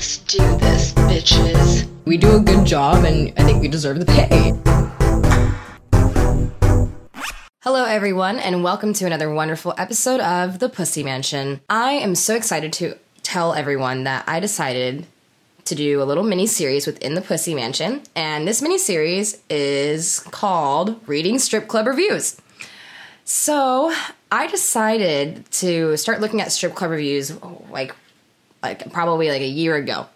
Let's do this, bitches. We do a good job, and I think we deserve the pay. Hello, everyone, and welcome to another wonderful episode of The Pussy Mansion. I am so excited to tell everyone that I decided to do a little mini series within the Pussy Mansion, and this mini series is called Reading Strip Club Reviews. So I decided to start looking at strip club reviews like like probably like a year ago,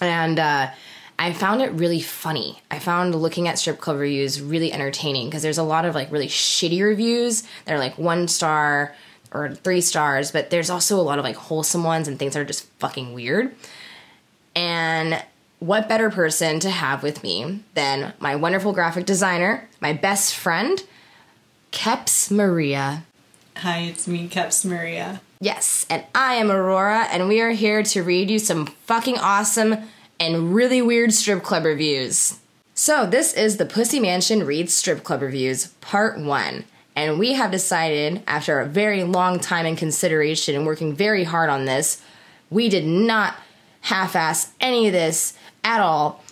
and uh, I found it really funny. I found looking at strip club reviews really entertaining because there's a lot of like really shitty reviews They're like one star or three stars, but there's also a lot of like wholesome ones and things that are just fucking weird. And what better person to have with me than my wonderful graphic designer, my best friend, Keps Maria. Hi, it's me, Keps Maria. Yes, and I am Aurora, and we are here to read you some fucking awesome and really weird strip club reviews. So, this is the Pussy Mansion Reads Strip Club Reviews, Part 1. And we have decided, after a very long time in consideration and working very hard on this, we did not half ass any of this at all.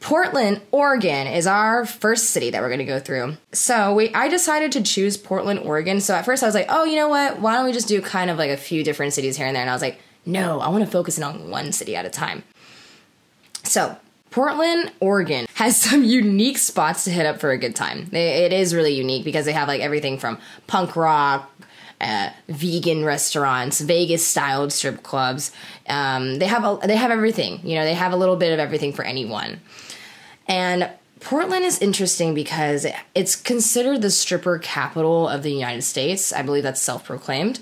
Portland, Oregon is our first city that we're going to go through. So we I decided to choose Portland, Oregon. So at first I was like, "Oh, you know what? Why don't we just do kind of like a few different cities here and there?" And I was like, "No, I want to focus in on one city at a time." So, Portland, Oregon has some unique spots to hit up for a good time. It is really unique because they have like everything from punk rock, uh, vegan restaurants, Vegas styled strip clubs. Um, they have a, they have everything. You know, they have a little bit of everything for anyone. And Portland is interesting because it's considered the stripper capital of the United States. I believe that's self proclaimed.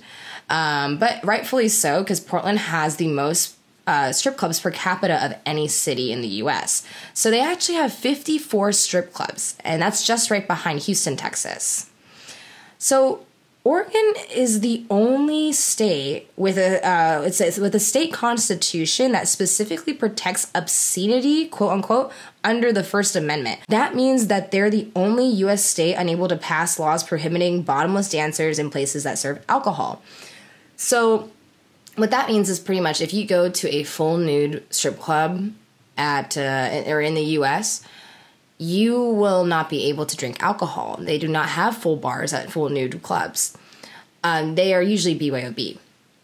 Um, but rightfully so, because Portland has the most uh, strip clubs per capita of any city in the US. So they actually have 54 strip clubs, and that's just right behind Houston, Texas. So Oregon is the only state with a uh, with a state constitution that specifically protects obscenity, quote unquote, under the First Amendment. That means that they're the only U.S. state unable to pass laws prohibiting bottomless dancers in places that serve alcohol. So, what that means is pretty much if you go to a full nude strip club at uh, or in the U.S you will not be able to drink alcohol. They do not have full bars at full nude clubs. Um, they are usually BYOB.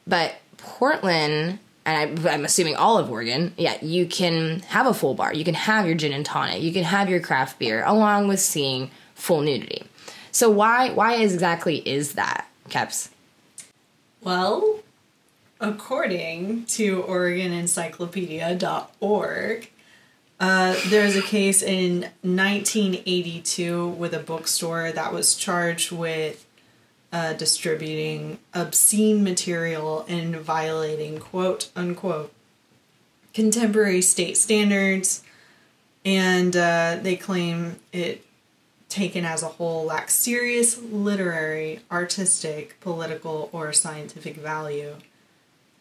But Portland, and I, am assuming all of Oregon, yeah, you can have a full bar. You can have your gin and tonic. You can have your craft beer along with seeing full nudity. So why why exactly is that, Keps? Well, according to OregonEncyclopedia.org, uh, was a case in 1982 with a bookstore that was charged with uh, distributing obscene material and violating quote unquote contemporary state standards. And uh, they claim it taken as a whole lacks serious literary, artistic, political, or scientific value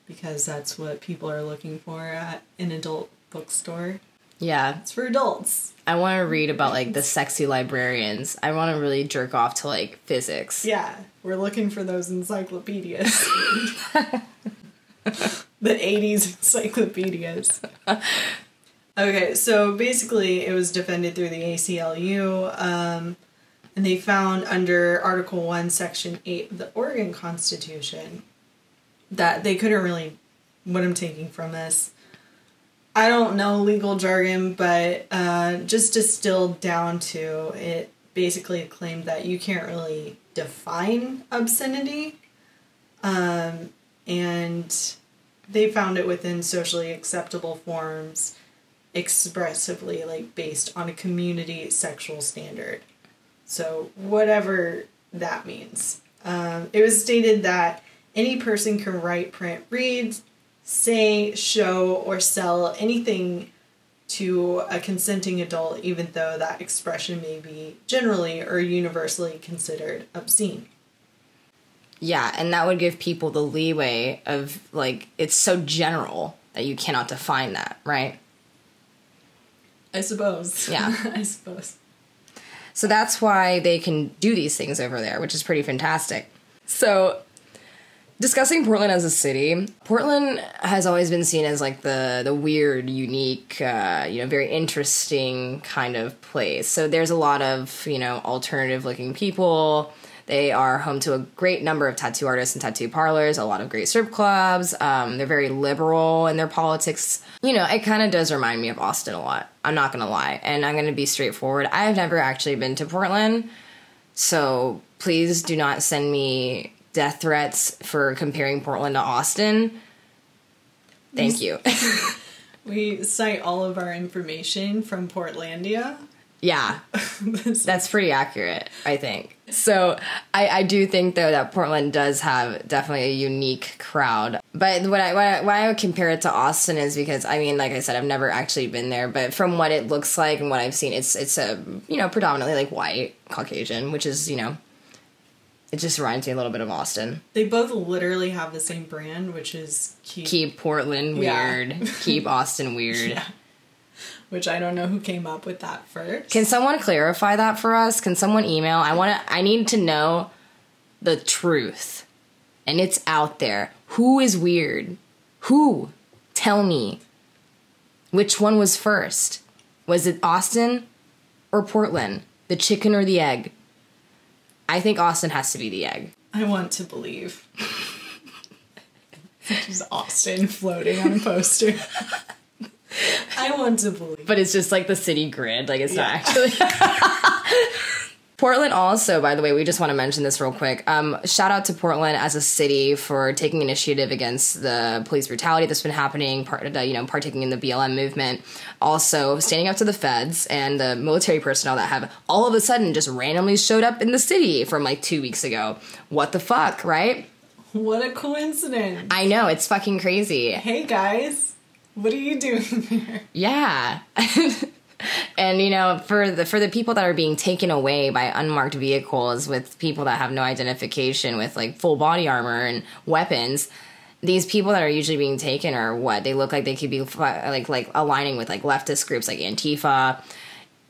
because that's what people are looking for at an adult bookstore. Yeah. It's for adults. I want to read about like the sexy librarians. I want to really jerk off to like physics. Yeah, we're looking for those encyclopedias. the 80s encyclopedias. Okay, so basically it was defended through the ACLU, um, and they found under Article 1, Section 8 of the Oregon Constitution that they couldn't really, what I'm taking from this, I don't know legal jargon, but uh, just distilled down to it basically claimed that you can't really define obscenity. Um, and they found it within socially acceptable forms expressively like based on a community sexual standard so whatever that means um, it was stated that any person can write print read say, show, or sell anything to a consenting adult, even though that expression may be generally or universally considered obscene. Yeah, and that would give people the leeway of like it's so general that you cannot define that, right? I suppose. Yeah. I suppose. So that's why they can do these things over there, which is pretty fantastic. So discussing Portland as a city, Portland has always been seen as like the the weird, unique, uh, you know, very interesting kind of place. So there's a lot of you know alternative looking people. They are home to a great number of tattoo artists and tattoo parlors, a lot of great strip clubs. Um, they're very liberal in their politics. You know, it kind of does remind me of Austin a lot. I'm not gonna lie, and I'm gonna be straightforward. I have never actually been to Portland, so please do not send me death threats for comparing Portland to Austin. Thank you. We cite all of our information from Portlandia. yeah, that's pretty accurate, I think. So I, I do think though that Portland does have definitely a unique crowd. But what I, what I why I would compare it to Austin is because I mean, like I said, I've never actually been there, but from what it looks like and what I've seen, it's it's a you know predominantly like white Caucasian, which is you know. It just reminds me a little bit of Austin. they both literally have the same brand, which is keep, Keep Portland Yeah. weird. Keep Austin weird. Yeah. which I don't know who came up with that first. Can someone clarify that for us? Can someone email? I want to I need to know the truth. And it's out there. Who is weird? Who? Tell me. Which one was first? Was it Austin or Portland? The chicken or the egg? I think Austin has to be the egg. I want to believe. Just Austin floating on a poster. I want to believe. But it's just like the city grid. Like it's Yeah. not actually. Portland also, by the way, we just want to mention this real quick. Um, shout out to Portland as a city for taking initiative against the police brutality that's been happening. Part, uh, you know, partaking in the BLM movement. Also, standing up to the feds and the military personnel that have all of a sudden just randomly showed up in the city from like two weeks ago. What the fuck, right? What a coincidence. I know it's fucking crazy. Hey guys, what are you doing here? Yeah. and you know, for the for the people that are being taken away by unmarked vehicles with people that have no identification with like full body armor and weapons, these people that are usually being taken are what? They look like they could be like like aligning with like leftist groups like Antifa.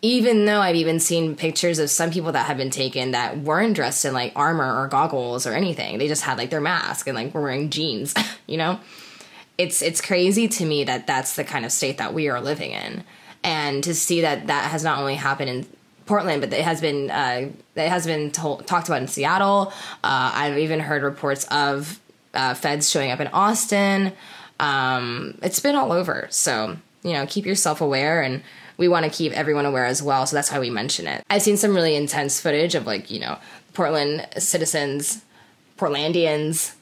Even though I've even seen pictures of some people that have been taken that weren't dressed in like armor or goggles or anything, they just had like their mask and like were wearing jeans, you know? It's it's crazy to me that that's the kind of state that we are living in, and to see that that has not only happened in Portland, but it has been uh, it has been told, talked about in Seattle. Uh, I've even heard reports of uh, feds showing up in Austin. Um, it's been all over, so you know, keep yourself aware and. We want to keep everyone aware as well, so that's why we mention it. I've seen some really intense footage of like, you know, Portland citizens, Portlandians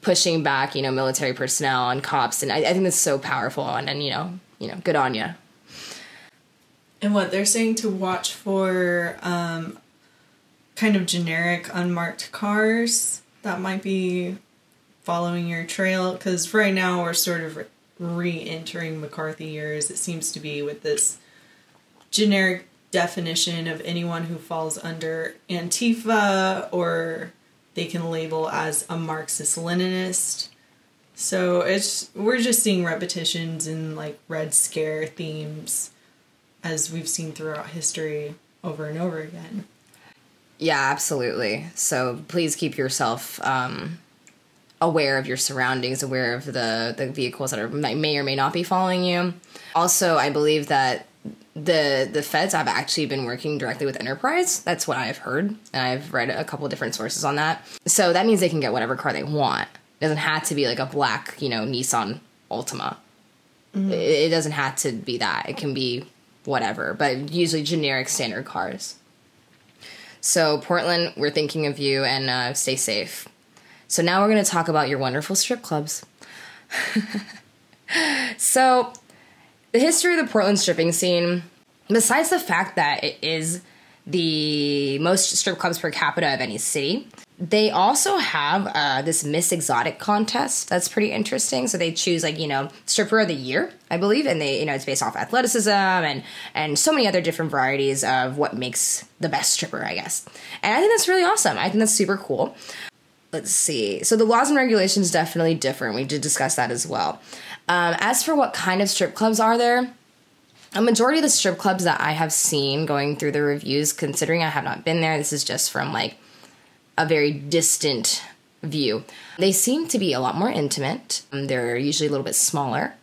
pushing back, you know, military personnel and cops, and I, I think that's so powerful. And, and you know, you know, good on you. And what they're saying to watch for um, kind of generic unmarked cars that might be following your trail because right now we're sort of re-entering McCarthy years. It seems to be with this generic definition of anyone who falls under Antifa or they can label as a Marxist Leninist. So it's we're just seeing repetitions in like Red Scare themes as we've seen throughout history over and over again. Yeah, absolutely. So please keep yourself um, aware of your surroundings, aware of the the vehicles that are may or may not be following you. Also, I believe that the the feds have actually been working directly with Enterprise. That's what I've heard, and I've read a couple different sources on that. So that means they can get whatever car they want. It doesn't have to be like a black, you know, Nissan Altima. It, it doesn't have to be that. It can be whatever, but usually generic standard cars. So, Portland, we're thinking of you and uh, stay safe. So, now we're going to talk about your wonderful strip clubs. so, the history of the Portland stripping scene, besides the fact that it is the most strip clubs per capita of any city, they also have uh, this Miss Exotic contest that's pretty interesting. So they choose like you know stripper of the year, I believe, and they you know it's based off athleticism and and so many other different varieties of what makes the best stripper, I guess. And I think that's really awesome. I think that's super cool. Let's see. So the laws and regulations definitely different. We did discuss that as well. Um, as for what kind of strip clubs are there, a majority of the strip clubs that I have seen going through the reviews, considering I have not been there, this is just from like a very distant view. They seem to be a lot more intimate. Um, They're usually a little bit smaller.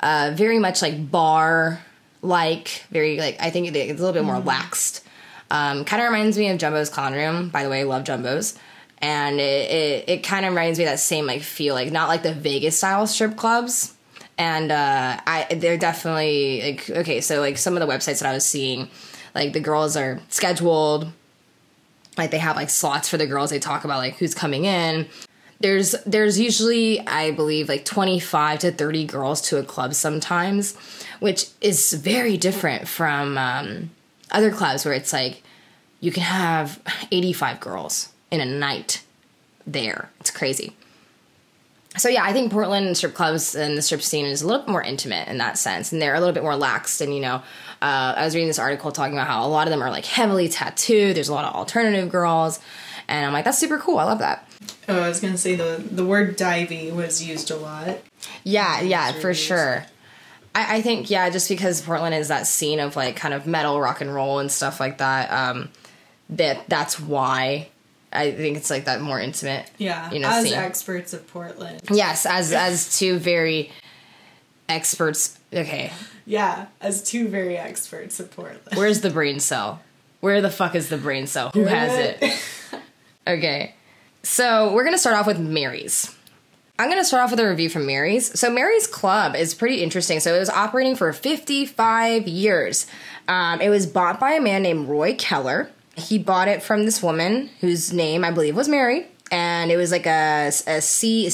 Uh, very much like bar like, very like, I think it's a little bit more laxed. Um, kind of reminds me of Jumbo's Clown Room. By the way, love Jumbo's. And it, it, it kind of reminds me of that same like feel, like not like the Vegas style strip clubs. And uh, I they're definitely like okay, so like some of the websites that I was seeing, like the girls are scheduled, like they have like slots for the girls. They talk about like who's coming in. There's there's usually I believe like 25 to 30 girls to a club sometimes, which is very different from um, other clubs where it's like you can have 85 girls in a night there. It's crazy. So yeah, I think Portland strip clubs and the strip scene is a little bit more intimate in that sense, and they're a little bit more laxed. And you know, uh, I was reading this article talking about how a lot of them are like heavily tattooed. There's a lot of alternative girls, and I'm like, that's super cool. I love that. Oh, I was gonna say the the word divey was used a lot. Yeah, yeah, for reviews. sure. I, I think yeah, just because Portland is that scene of like kind of metal rock and roll and stuff like that. Um, that that's why I think it's like that more intimate. Yeah, you know, as scene. experts of Portland. yes, as as two very experts. Okay, Yeah, as two very experts of Portland. where's the brain cell? Where the fuck is the brain cell? Who has it? Okay. So we're gonna start off with Mary's. I'm gonna start off with a review from Mary's. So Mary's Club is pretty interesting. So it was operating for 55 years. Um, it was bought by a man named Roy Keller. He bought it from this woman whose name I believe was Mary, and it was like a a sea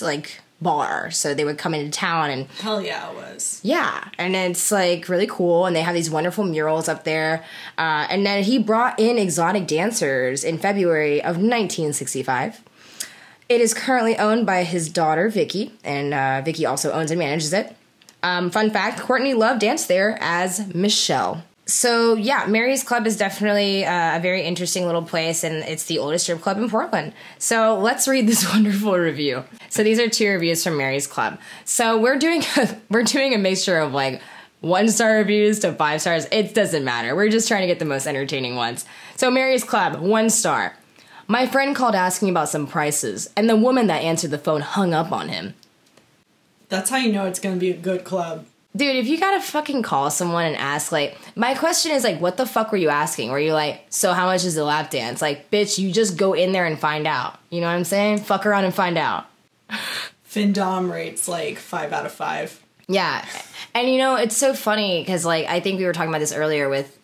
like bar. So they would come into town and Hell yeah, it was. yeah, and it's like really cool, and they have these wonderful murals up there. Uh, and then he brought in exotic dancers in February of 1965. It is currently owned by his daughter Vicky, and uh, Vicky also owns and manages it. Um, fun fact: Courtney Love danced there as Michelle. So yeah, Mary's Club is definitely uh, a very interesting little place, and it's the oldest strip club in Portland. So let's read this wonderful review. So these are two reviews from Mary's Club. So we're doing a, we're doing a mixture of like one star reviews to five stars. It doesn't matter. We're just trying to get the most entertaining ones. So Mary's Club, one star. My friend called asking about some prices, and the woman that answered the phone hung up on him. That's how you know it's gonna be a good club. Dude, if you gotta fucking call someone and ask, like, my question is, like, what the fuck were you asking? Were you like, so how much is the lap dance? Like, bitch, you just go in there and find out. You know what I'm saying? Fuck around and find out. Findom rates like five out of five. Yeah. And you know, it's so funny because, like, I think we were talking about this earlier with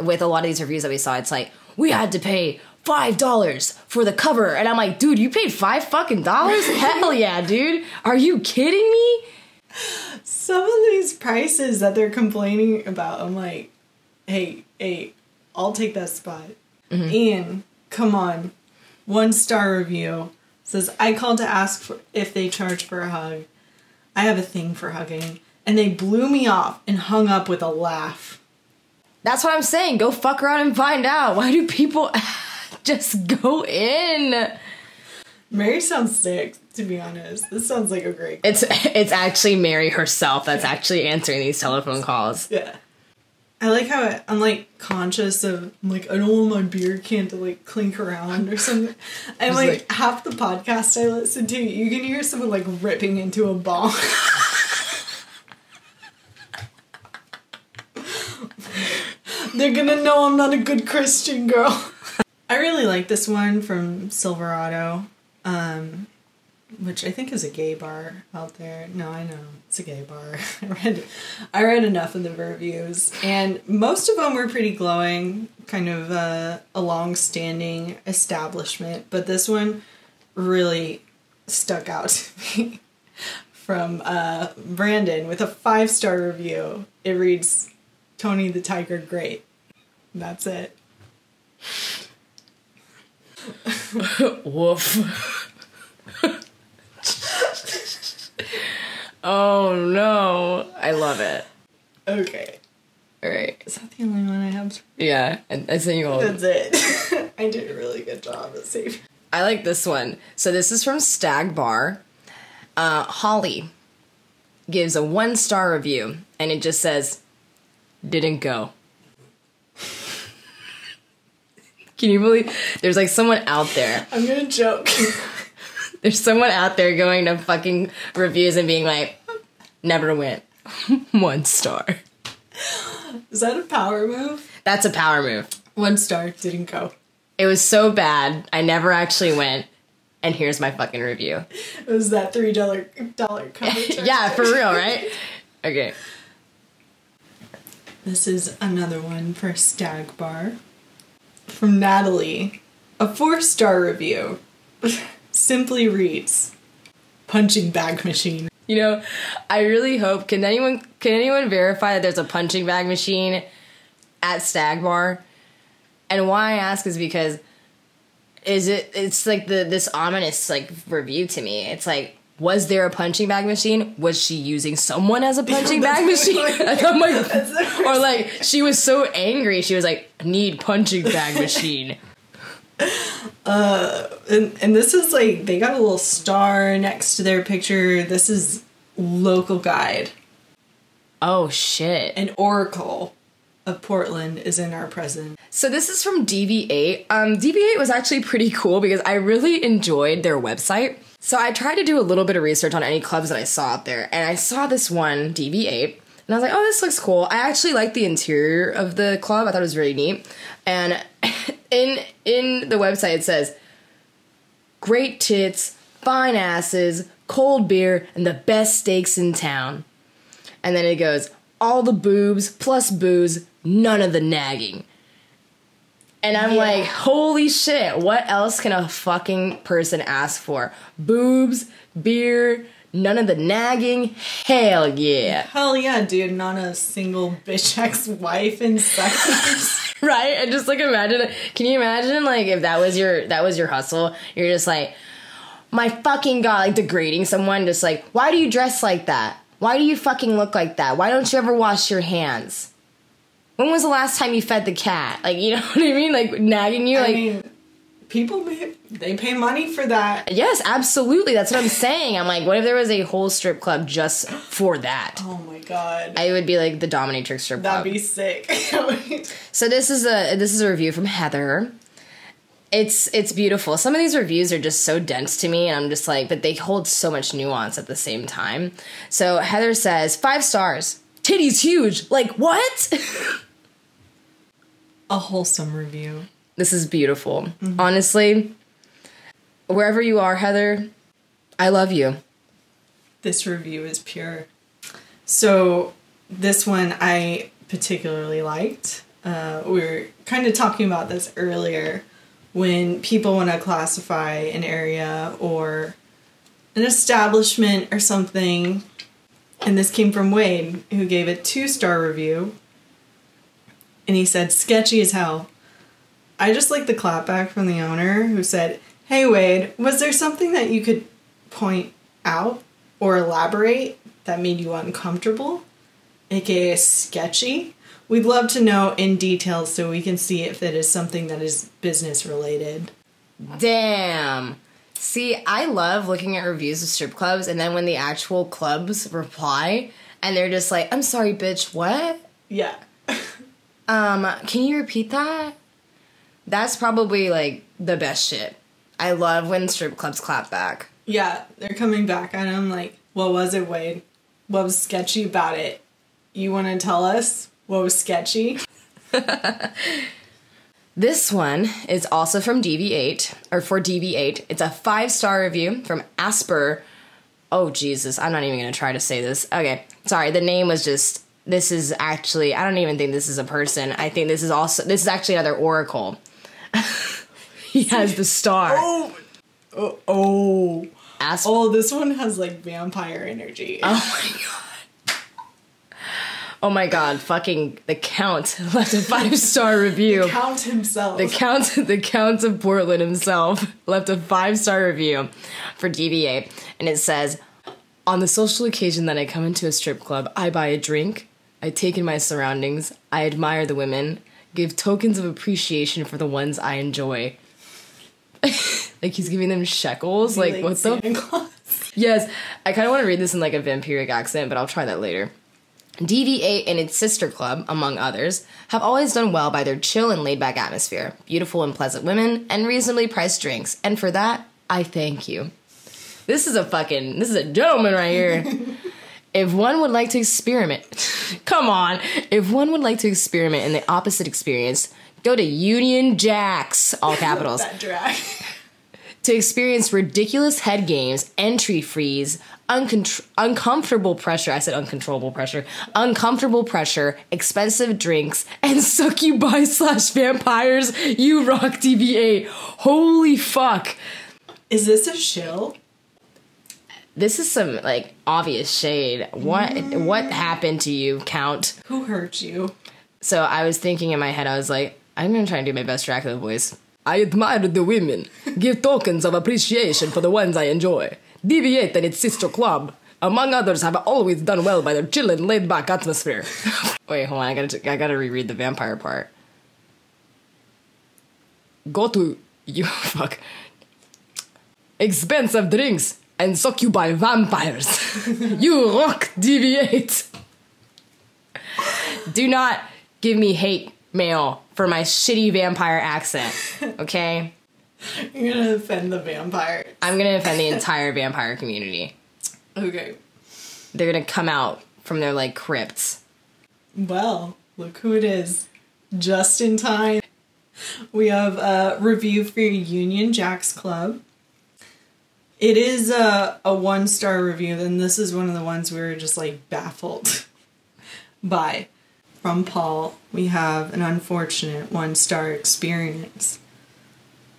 with a lot of these reviews that we saw. It's like, we had to pay five dollars for the cover. And I'm like, dude, you paid five fucking dollars? Hell yeah, dude. Are you kidding me? Some of these prices that they're complaining about, I'm like, hey, hey, I'll take that spot. Mm-hmm. Ian, come on. One star review says, I called to ask for if they charge for a hug. I have a thing for hugging. And they blew me off and hung up with a laugh. That's what I'm saying. Go fuck around and find out. Why do people just go in? Mary sounds sick, to be honest. This sounds like a great It's it's actually Mary herself that's actually answering these telephone calls. Yeah. I like how I'm like conscious of like I don't want my beer can to like clink around or something. And like, like- half the podcast I listen to, you can hear someone like ripping into a bong. They're gonna know I'm not a good Christian girl. I really like this one from Silverado, um, which I think is a gay bar out there. No, I know it's a gay bar. I read, I read enough of the reviews, and most of them were pretty glowing. Kind of uh, a long-standing establishment, but this one really stuck out to me. From uh, Brandon with a five-star review. It reads, "Tony the Tiger, great." That's it. Woof. Oh no. I love it. Okay. Alright. Is that the only one I have? Yeah, and I sent you all. That's it. I did a really good job at saving. I like this one. So this is from Stag Bar. Uh, Holly gives a one star review, and it just says, "Didn't go." Can you believe there's like someone out there? I'm gonna joke. There's someone out there going to fucking reviews and being like, never went. One star. Is that a power move? That's a power move. One star didn't go. It was so bad, I never actually went. And here's my fucking review. It was that three dollar dollar cover. yeah, for real, right? Okay. This is another one for Stag Bar from Natalie. A four star review. Simply reads Punching bag machine. You know, I really hope can anyone can anyone verify that there's a punching bag machine at Stag Bar? And why I ask is because is it it's like the this ominous like review to me. It's like was there a punching bag machine? Was she using someone as a punching bag machine? Like, I'm like, or like she was so angry, she was like, "Need punching bag machine." And, and this is like, they got a little star next to their picture. This is local guide. Oh shit! An Oracle of Portland is in our present. So this is from DV8. Um, DV8 was actually pretty cool because I really enjoyed their website. So I tried to do a little bit of research on any clubs that I saw out there, and I saw this one DV8, and I was like, "Oh, this looks cool." I actually like the interior of the club. I thought it was really neat. And in in the website it says, "Great tits, fine asses, cold beer, and the best steaks in town." And then it goes, "All the boobs plus booze, none of the nagging." And I'm Yeah. like, holy shit, what else can a fucking person ask for? Boobs, beer, none of the nagging? Hell yeah. Hell yeah, dude. Not a single bitch ex wife in seconds. Right? And just like imagine can you imagine like if that was your that was your hustle? You're just like, my fucking god, like degrading someone, just like, why do you dress like that? Why do you fucking look like that? Why don't you ever wash your hands? When was the last time you fed the cat? Like, you know what I mean? Like nagging you, I like mean, people pay, they pay money for that. Yes, absolutely. That's what I'm saying. I'm like, what if there was a whole strip club just for that? Oh my god. I would be like the dominatrix strip club. That'd be sick. so this is a this is a review from Heather. It's it's beautiful. Some of these reviews are just so dense to me, and I'm just like, but they hold so much nuance at the same time. So Heather says five stars. Titties huge. Like what? a wholesome review. This is beautiful. Honestly, wherever you are, Heather, I love you. This review is pure. So, this one I particularly liked. Uh, we were kind of talking about this earlier when people want to classify an area or an establishment or something. And this came from Wade, who gave a two star review. And he said, sketchy as hell. I just like the clapback from the owner who said, Hey Wade, was there something that you could point out or elaborate that made you uncomfortable? AKA sketchy? We'd love to know in detail so we can see if it is something that is business related. Damn. See, I love looking at reviews of strip clubs, and then when the actual clubs reply, and they're just like, "I'm sorry, bitch. What? Yeah. Um, can you repeat that?" That's probably like the best shit. I love when strip clubs clap back. Yeah, they're coming back at him like, what was it, Wade? What was sketchy about it? You want to tell us what was sketchy? This one is also from DV8 or for DV8. It's a five star review from Asper. Oh Jesus, I'm not even gonna try to say this. Okay, sorry. The name was just. This is actually. I don't even think this is a person. I think this is also. This is actually another Oracle. He has the star. Oh, oh, oh. Oh, this one has like vampire energy. Oh my god. Oh my god, fucking the count left a five star review. The Count himself. The count the count of Portland himself left a five star review for DV8 and it says on the social occasion that I come into a strip club, I buy a drink, I take in my surroundings, I admire the women, give tokens of appreciation for the ones I enjoy. like he's giving them shekels. Like, what the Santa Claus. Yes, I kind of want to read this in like a vampiric accent, but I'll try that later. DV8 and its sister club, among others, have always done well by their chill and laid back atmosphere, beautiful and pleasant women, and reasonably priced drinks, and for that, I thank you. This is a fucking this is a gentleman right here. if one would like to experiment, come on. If one would like to experiment in the opposite experience, go to Union Jacks, all capitals, That drag. to experience ridiculous head games, entry freeze, uncomfortable pressure. I said uncontrollable pressure. Uncomfortable pressure, expensive drinks, and succubi slash vampires. You rock DV8. Holy fuck. Is this a shill? This is some like obvious shade. What what happened to you, Count? Who hurt you? So I was thinking in my head, I was like, I'm gonna try and do my best Dracula voice. I admire the women. Give tokens of appreciation for the ones I enjoy. Deviate and its sister club, among others, have always done well by their chill and laid back atmosphere. Wait, hold on, I gotta I gotta reread the vampire part. Go to you fuck. Expensive drinks and suck you by vampires. you rock deviate. Do not give me hate mail for my shitty vampire accent, okay? You're gonna offend the vampire. I'm gonna offend the entire vampire community. Okay. They're gonna come out from their like crypts. Well, look who it is. Just in time. We have a review for Union Jacks Club. It is a, a one star review, and this is one of the ones we were just like baffled by. From Paul, we have an unfortunate one star experience.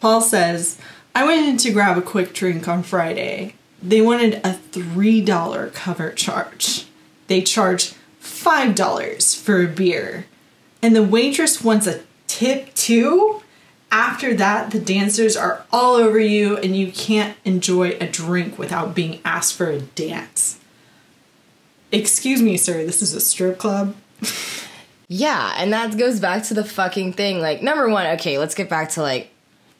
Paul says, I went in to grab a quick drink on Friday. They wanted a $3 cover charge. They charged $5 for a beer. And the waitress wants a tip too? After that, the dancers are all over you and you can't enjoy a drink without being asked for a dance. Excuse me, sir, this is a strip club. Yeah, and that goes back to the fucking thing. Like, number one, okay, let's get back to like,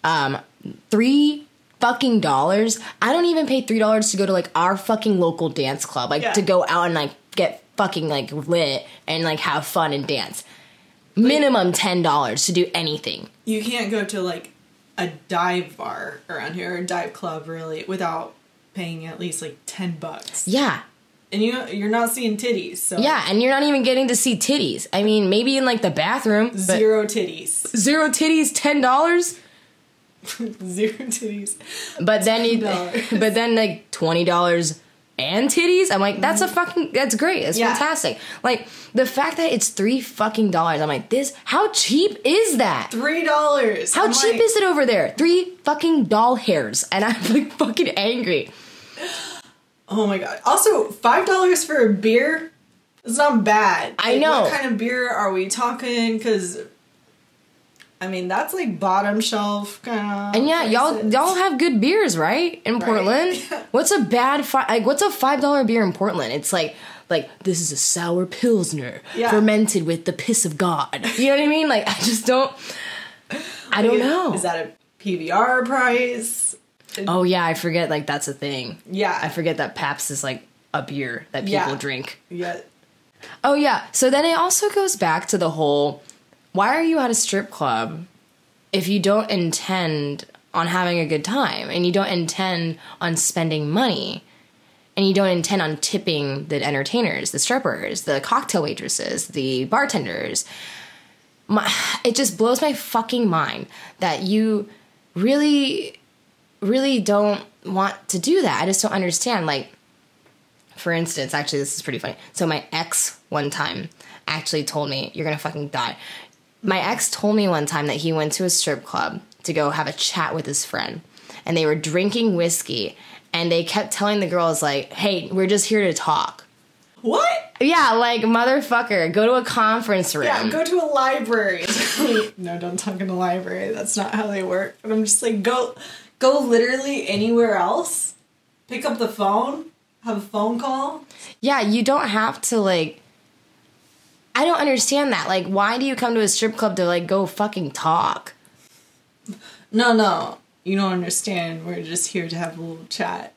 um, three fucking dollars. I don't even pay three dollars to go to like our fucking local dance club, like Yeah. to go out and like get fucking like lit and like have fun and dance. Minimum ten dollars to do anything. You can't go to like a dive bar around here, or a dive club really, without paying at least like 10 bucks. Yeah, And you you're not seeing titties, so yeah, and you're not even getting to see titties. I mean, maybe in like the bathroom, zero titties. zero titties, ten dollars. Zero titties. But then you, but then like twenty dollars and titties. I'm like, that's a mm-hmm. fucking, that's great. It's Yeah. fantastic. Like the fact that it's three fucking dollars. I'm like, this. How cheap is that? Three dollars. How cheap is it over there? Three fucking doll hairs, and I'm like fucking angry. Oh my god. Also, five dollars for a beer is not bad. I Like, know. What kind of beer are we talking? Because I mean, that's like bottom shelf kind of. And yeah, y'all y'all have good beers, right? In Portland, what's a bad fi- like? What's a five dollar beer in Portland? It's like like this is a sour pilsner Yeah. fermented with the piss of God. You know what I mean? Like I just don't. I don't know. Is that a PBR price? Oh yeah, I forget. Like that's a thing. Yeah. I forget that Pabst is like a beer that people Yeah. drink. Yeah. Oh yeah. So then it also goes back to the whole why are you at a strip club if you don't intend on having a good time and you don't intend on spending money and you don't intend on tipping the entertainers, the strippers, the cocktail waitresses, the bartenders. My, it just blows my fucking mind that you really really don't want to do that. I just don't understand like for instance, actually, this is pretty funny. So my ex one time actually told me, "You're gonna fucking die." My ex told me one time that he went to a strip club to go have a chat with his friend, and they were drinking whiskey, and they kept telling the girls like, "Hey, we're just here to talk." What? Yeah, like motherfucker, go to a conference room. Yeah, go to a library. no, don't talk in a library. That's not how they work. But I'm just like, go, go literally anywhere else. Pick up the phone. Have a phone call. Yeah, you don't have to like. I don't understand that. Like, why do you come to a strip club to like go fucking talk? No, no, you don't understand. We're just here to have a little chat.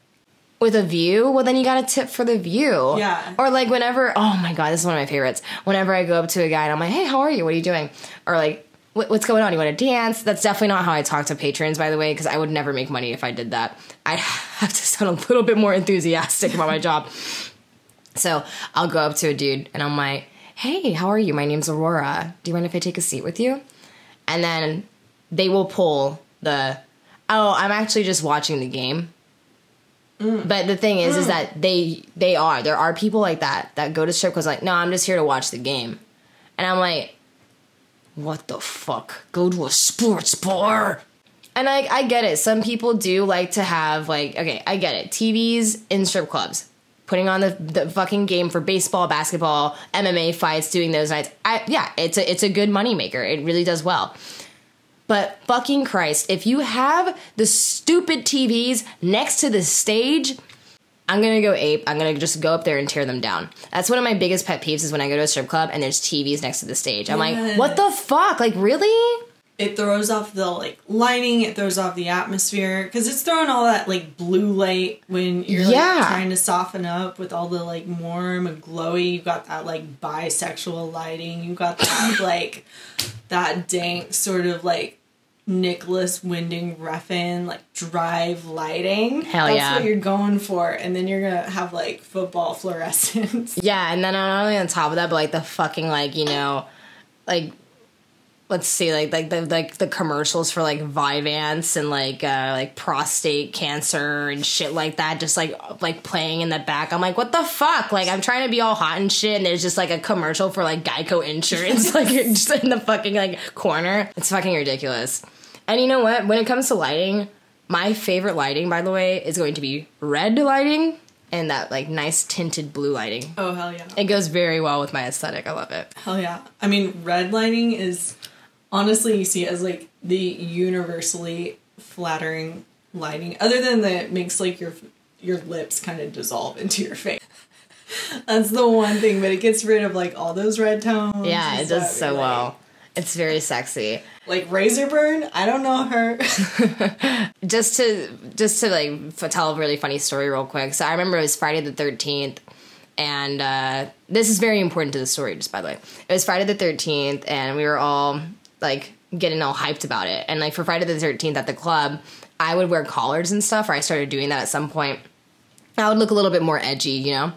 with a view, well then you got a tip for the view. Yeah. Or like whenever, oh my god, this is one of my favorites. Whenever I go up to a guy and I'm like, "Hey, how are you? What are you doing?" Or like, what's going on? You want to dance? That's definitely not how I talk to patrons, by the way, because I would never make money if I did that. I have to sound a little bit more enthusiastic about my job. So I'll go up to a dude and I'm like, hey, how are you? My name's Aurora. Do you mind if I take a seat with you? And then they will pull the, oh, I'm actually just watching the game. Mm. But the thing is, is mm. that they they are there are people like that that go to strip clubs like, no, I'm just here to watch the game, and I'm like, what the fuck? Go to a sports bar. And I, I get it. Some people do like to have like okay, I get it. TVs in strip clubs, putting on the, the fucking game for baseball, basketball, MMA fights, doing those nights. I yeah, it's a it's a good moneymaker. It really does well. But fucking Christ, if you have the stupid TVs next to the stage, I'm gonna go ape. I'm gonna just go up there and tear them down. That's one of my biggest pet peeves is when I go to a strip club and there's TVs next to the stage. I'm like, what the fuck? Like, really? It throws off the like lighting. It throws off the atmosphere because it's throwing all that like blue light when you're like, Yeah. trying to soften up with all the like warm and glowy. you've got that like bisexual lighting. you've got that like that dank sort of like Nicolas Winding Refn like drive lighting. Hell That's yeah. what you're going for, and then you're gonna have like football fluorescence. Yeah, and then not only on top of that, but like the fucking like you know, like let's see, like like the like the commercials for like Vyvanse and like uh like prostate cancer and shit like that, just like like playing in the back. I'm like, what the fuck? Like I'm trying to be all hot and shit, and there's just like a commercial for like Geico insurance, like just in the fucking like corner. It's fucking ridiculous. And you know what? When it comes to lighting, my favorite lighting, by the way, is going to be red lighting and that like nice tinted blue lighting. Oh hell yeah! It goes very well with my aesthetic. I love it. Hell yeah. I mean, red lighting is honestly, you see it as like the universally flattering lighting, other than that it makes like your your lips kind of dissolve into your face. That's the one thing, but it gets rid of like all those red tones. Yeah, it does so Like- well. It's very sexy. Like razor burn, I don't know her. Just to just to like f- tell a really funny story real quick. So I remember it was Friday the thirteenth, and uh, this is very important to the story. Just by the way, it was Friday the thirteenth, and we were all like getting all hyped about it. And like for Friday the thirteenth at the club, I would wear collars and stuff. Or I started doing that at some point. I would look a little bit more edgy, you know.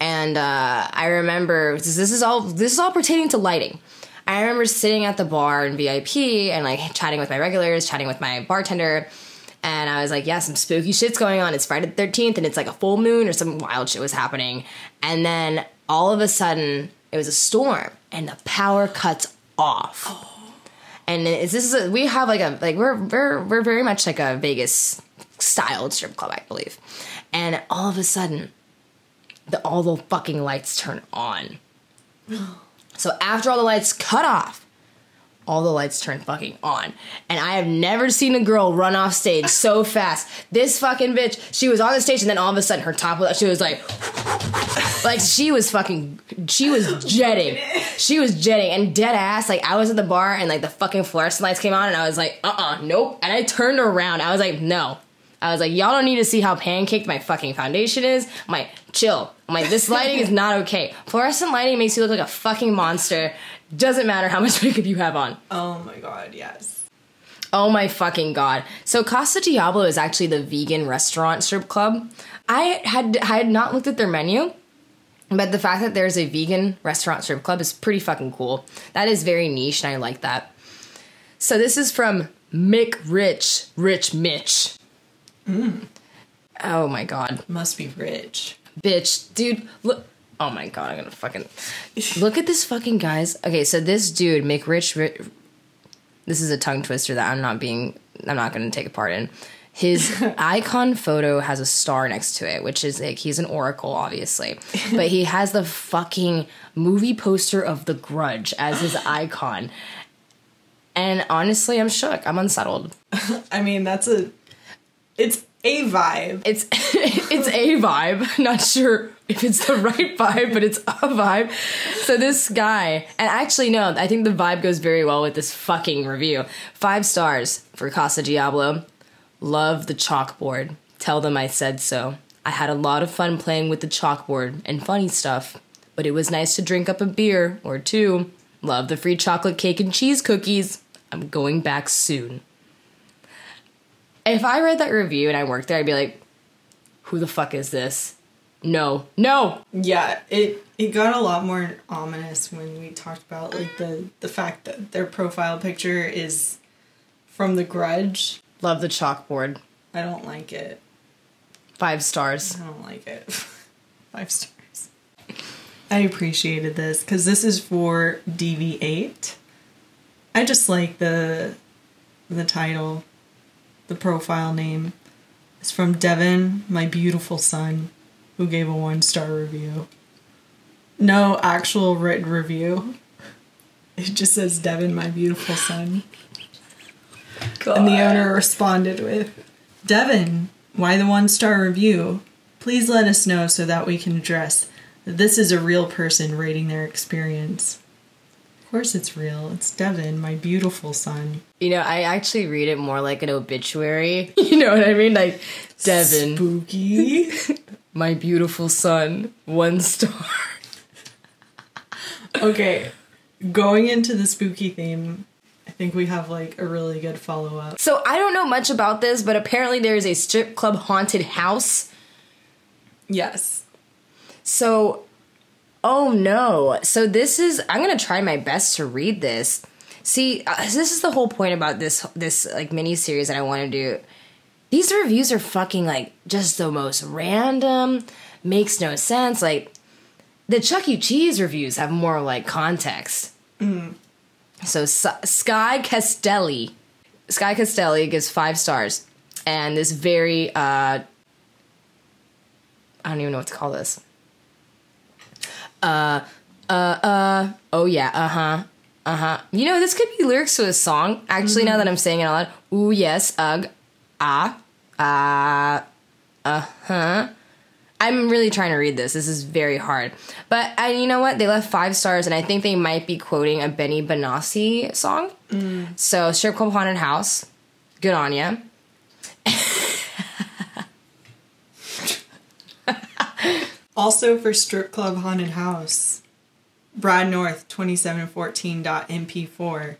And uh, I remember this is all this is all pertaining to lighting. I remember sitting at the bar in VIP and like chatting with my regulars, chatting with my bartender, and I was like, "Yeah, some spooky shit's going on. It's Friday the thirteenth, and it's like a full moon or some wild shit was happening." And then all of a sudden, it was a storm, and the power cuts off. And this is a, we have like a like we're we're we're very much like a Vegas styled strip club, I believe. And all of a sudden, the all the fucking lights turn on. So after all the lights cut off, all the lights turn fucking on. And I have never seen a girl run off stage so fast. This fucking bitch, she was on the stage and then all of a sudden her top, was she was like, like she was fucking, she was jetting. She was jetting and dead ass. Like I was at the bar and like the fucking fluorescent lights came on and I was like, uh uh nope. And I turned around. I was like, no. I was like, y'all don't need to see how pancaked my fucking foundation is. I'm like, chill. I'm like, this lighting is not okay. Fluorescent lighting makes you look like a fucking monster. Doesn't matter how much makeup you have on. oh my god, yes. Oh my fucking god. So Casa Diablo is actually the vegan restaurant strip club. I had I had not looked at their menu, but the fact that there's a vegan restaurant strip club is pretty fucking cool. That is very niche and I like that. So this is from Mick Rich, Rich Mitch. Mm. Oh my god. Must be rich. Bitch, dude, look Oh my god, I'm gonna fucking look at this fucking guys. Okay, so this dude, Mick Rich, this is a tongue twister that I'm not being, I'm not gonna take a part in. His icon photo has a star next to it, which is like he's an oracle, obviously, but he has the fucking movie poster of The Grudge as his icon. And honestly, I'm shook. I'm unsettled. I mean, that's a. It's a vibe. It's it's a vibe. Not sure if it's the right vibe, but it's a vibe. So this guy, and actually no, I think the vibe goes very well with this fucking review. Five stars for Casa Diablo. Love the chalkboard. Tell them I said so. I had a lot of fun playing with the chalkboard and funny stuff, but it was nice to drink up a beer or two. Love the free chocolate cake and cheese cookies. I'm going back soon. If I read that review and I worked there, I'd be like, who the fuck is this? No, no. Yeah, it it got a lot more ominous when we talked about like the the fact that their profile picture is from The Grudge. Love the chalkboard. I don't like it. Five stars. I don't like it. Five stars. I appreciated this because this is for DV8. I just like the the title, the profile name. It's from Devin, my beautiful son, who gave a one star review. No actual written review. It just says Devin, my beautiful son. And the owner responded with Devin, why the one star review? Please let us know so that we can address that this is a real person rating their experience. Of course, it's real. It's Devin, my beautiful son. You know, I actually read it more like an obituary. You know what I mean? Like, Devin, Spooky. my beautiful son, one star. okay, going into the spooky theme, I think we have like a really good follow up. So I don't know much about this, but apparently there is a strip club haunted house. Yes. So, oh no. So this is I'm gonna try my best to read this. See, uh, this is the whole point about this this like mini series that I want to do. These reviews are fucking like just the most random, makes no sense. Like the Chuck E. Cheese reviews have more like context. So S- Sky Castelli, Sky Castelli gives five stars, and this very uh, I don't even know what to call this. Uh, uh, uh, oh yeah, uh huh, uh huh. You know, this could be lyrics to a song. Actually, now that I'm saying it out loud, ooh yes, ugh, ah, ah, uh huh. I'm really trying to read this. This is very hard. But uh, you know what? They left five stars, and I think they might be quoting a Benny Benassi song. So, Strip Club Haunted House. Good on ya. Also for Strip Club Haunted House, Brad North 2714.mp4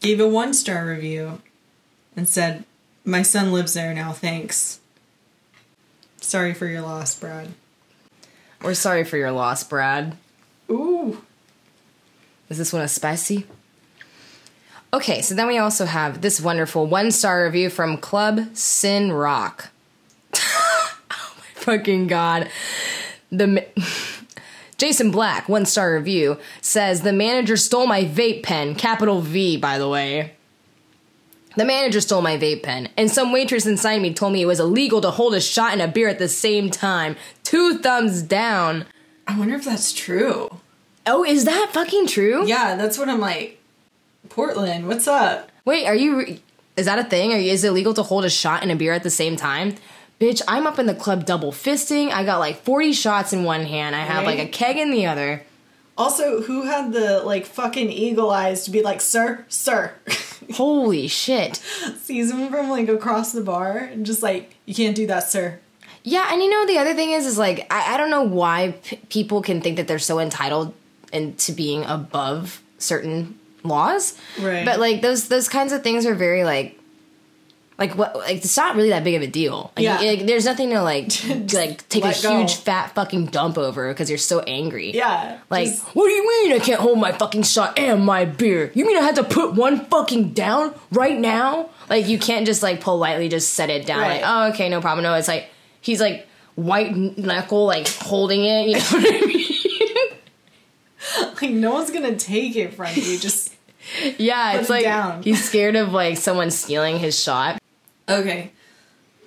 gave a one star review and said, My son lives there now, thanks. Sorry for your loss, Brad. We're sorry for your loss, Brad. Ooh. Is this one a spicy? Okay, so then we also have this wonderful one star review from Club Sin Rock. oh my fucking god. The ma- Jason Black, one star review, says the manager stole my vape pen, capital V, by the way. The manager stole my vape pen, and some waitress inside me told me it was illegal to hold a shot and a beer at the same time. Two thumbs down. I wonder if that's true. Oh, is that fucking true? Yeah, that's what I'm like. Portland, what's up? Wait, are you? Re- is that a thing? Are you, is it illegal to hold a shot and a beer at the same time? Bitch, I'm up in the club double fisting. I got like 40 shots in one hand. I have like a keg in the other. Also, who had the like fucking eagle eyes to be like, sir, sir? Holy shit. Sees him from like across the bar and just like, you can't do that, sir. Yeah, and you know the other thing is, is like I, I don't know why p- people can think that they're so entitled into being above certain laws. Right. But like those those kinds of things are very like. Like what? Like it's not really that big of a deal. Like, Yeah. like, there's nothing to like like take a go. huge fat fucking dump over because you're so angry. Yeah. Like, just- what do you mean I can't hold my fucking shot and my beer? You mean I had to put one fucking down right now? Like, you can't just like politely just set it down. Right. Like, oh, okay, no problem. No, it's like he's like white knuckle, like holding it. You know what I mean? like no one's gonna take it from you. Just yeah, it's like down. he's scared of like someone stealing his shot. Okay.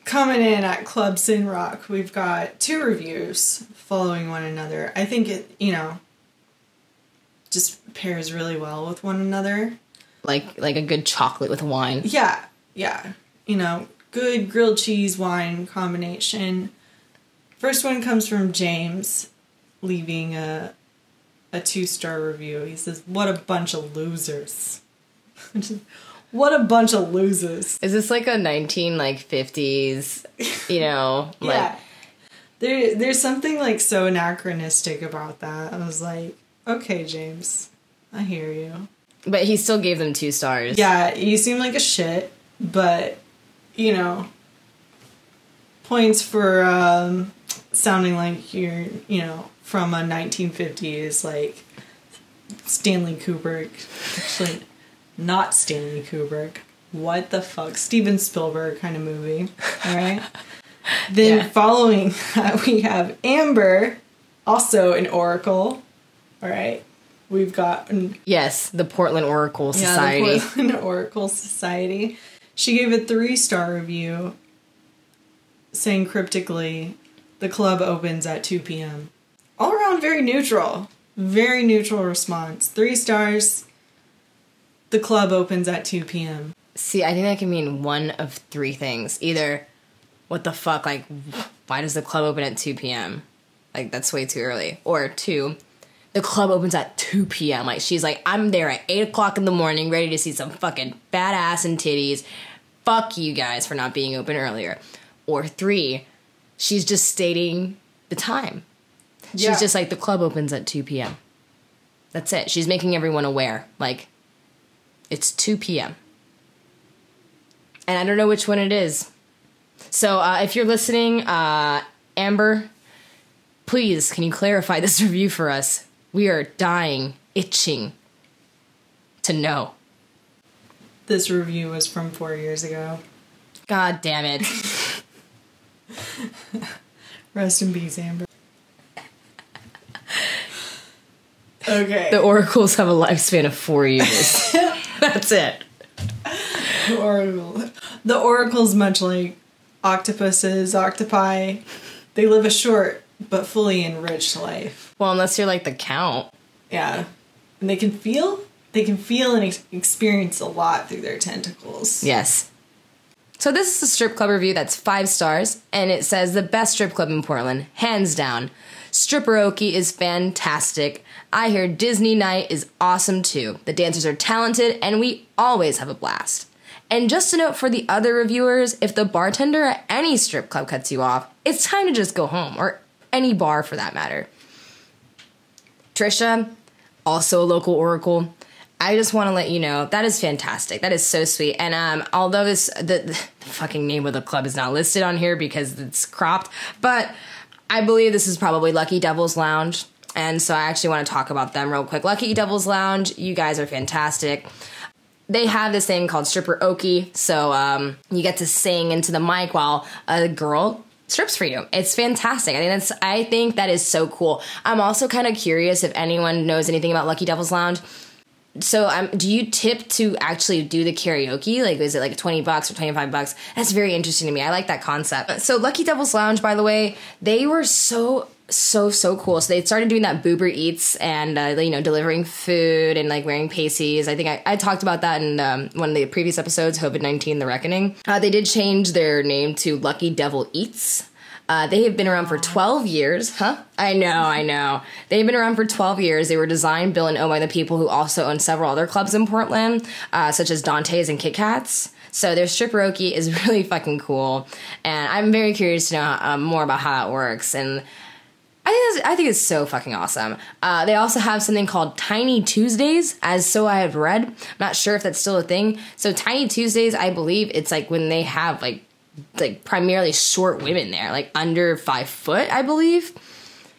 Coming in at Club Sin Rock, we've got two reviews following one another. I think it, you know, just pairs really well with one another. Like like a good chocolate with wine. Yeah, yeah. You know, good grilled cheese wine combination. First one comes from James, leaving a a two star review. He says, "What a bunch of losers." what a bunch of losers. Is this like a nineteen like fifties? You know, like yeah. There, there's something like so anachronistic about that. I was like, okay, James, I hear you. But he still gave them two stars. Yeah, you seem like a shit, but you know, points for um, sounding like you're, you know, from a 1950s like Stanley Kubrick. Actually, not Stanley Kubrick. What the fuck? Steven Spielberg kind of movie. All right. then Yeah. following that, we have Amber, also an Oracle. All right. We've got Yes, the Portland Oracle Society. yeah, the Portland Oracle Society. She gave a three star review saying cryptically, the club opens at 2 p.m. All around very neutral. Very neutral response. Three stars. The club opens at 2 p.m. See, I think that can mean one of three things. Either, what the fuck, like, why does the club open at 2 p.m.? Like, that's way too early. Or two, the club opens at 2 p.m. Like, she's like, I'm there at 8 o'clock in the morning, ready to see some fucking badass and titties. Fuck you guys for not being open earlier. Or three, she's just stating the time. She's Yeah. just like, the club opens at 2 p.m. That's it. She's making everyone aware. Like, it's 2 p.m and I don't know which one it is. So uh, if you're listening, uh, Amber, please can you clarify this review for us? We are dying, itching to know. This review was from four years ago. God damn it. Rest in peace, Amber. Okay. The oracles have a lifespan of four years. That's it. The oracle. The oracle's much like octopuses, octopi. They live a short but fully enriched life. Well, unless you're like the count. Yeah, and they can feel. They can feel and ex- experience a lot through their tentacles. Yes. So this is a strip club review that's five stars, and it says the best strip club in Portland, hands down. Stripperoke is fantastic. I hear Disney Night is awesome too. The dancers are talented, and we always have a blast. And just a note for the other reviewers, if the bartender at any strip club cuts you off, it's time to just go home, or any bar for that matter. Trisha, also a local oracle. I just want to let you know that is fantastic. That is so sweet. And um, although this the, the fucking name of the club is not listed on here because it's cropped, but I believe this is probably Lucky Devil's Lounge. And so I actually want to talk about them real quick. Lucky Devil's Lounge, you guys are fantastic. They have this thing called stripperoke, so um, you get to sing into the mic while a girl strips for you. It's fantastic. I think that's I think that is so cool. I'm also kind of curious if anyone knows anything about Lucky Devil's Lounge. So, um, do you tip to actually do the karaoke? Like, is it like twenty bucks or twenty five bucks? That's very interesting to me. I like that concept. So, Lucky Devil's Lounge, by the way, they were so so so cool. So they started doing that Boober Eats and uh, you know delivering food and like wearing pasties. I think I, I talked about that in um, one of the previous episodes, COVID nineteen: The Reckoning. Uh, they did change their name to Lucky Devil Eats. Uh, they have been around for 12 years. Huh? I know, I know. They've been around for 12 years. They were designed, built, and owned by the people who also own several other clubs in Portland, uh, such as Dante's and Kit Kats. So their stripperoke is really fucking cool. And I'm very curious to know um, more about how that works. And I think, that's, I think it's so fucking awesome. Uh, they also have something called Tiny Tuesdays, as so I have read. I'm not sure if that's still a thing. So Tiny Tuesdays, I believe it's like when they have like like primarily short women there, like under five foot, I believe.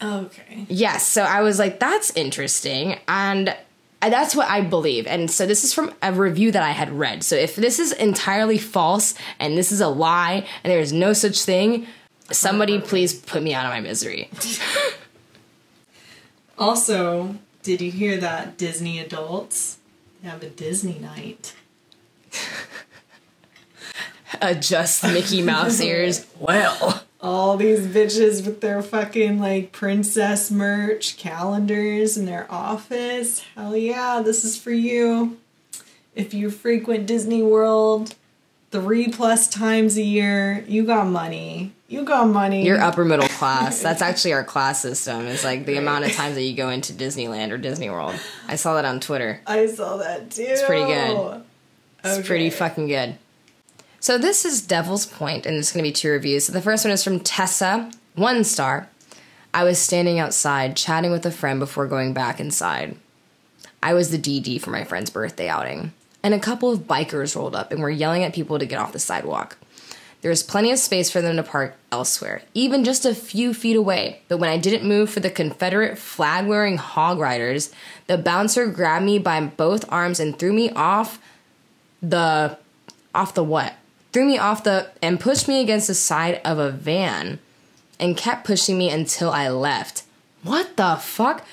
Okay. Yes, so I was like, that's interesting, and that's what I believe. And so this is from a review that I had read. So if this is entirely false and this is a lie and there is no such thing, somebody please put me out of my misery. Also, did you hear that Disney adults have a Disney night? Adjust Mickey Mouse ears. Well, All these bitches with their fucking like princess merch, calendars in their office. Hell yeah, this is for you. If you frequent Disney World three plus times a year, you got money. You got money. you're upper middle class. That's actually our class system. It's like the amount of times that you go into Disneyland or Disney World. I saw that on Twitter. I saw that too. It's pretty good. It's Okay. pretty fucking good. So this is Devil's Point, and it's going to be two reviews. So the first one is from Tessa, one star. I was standing outside chatting with a friend before going back inside. I was the DD for my friend's birthday outing, and a couple of bikers rolled up and were yelling at people to get off the sidewalk. There was plenty of space for them to park elsewhere, even just a few feet away. But when I didn't move for the Confederate flag wearing hog riders, the bouncer grabbed me by both arms and threw me off the off the what? Threw me off the and pushed me against the side of a van and kept pushing me until I left. What the fuck?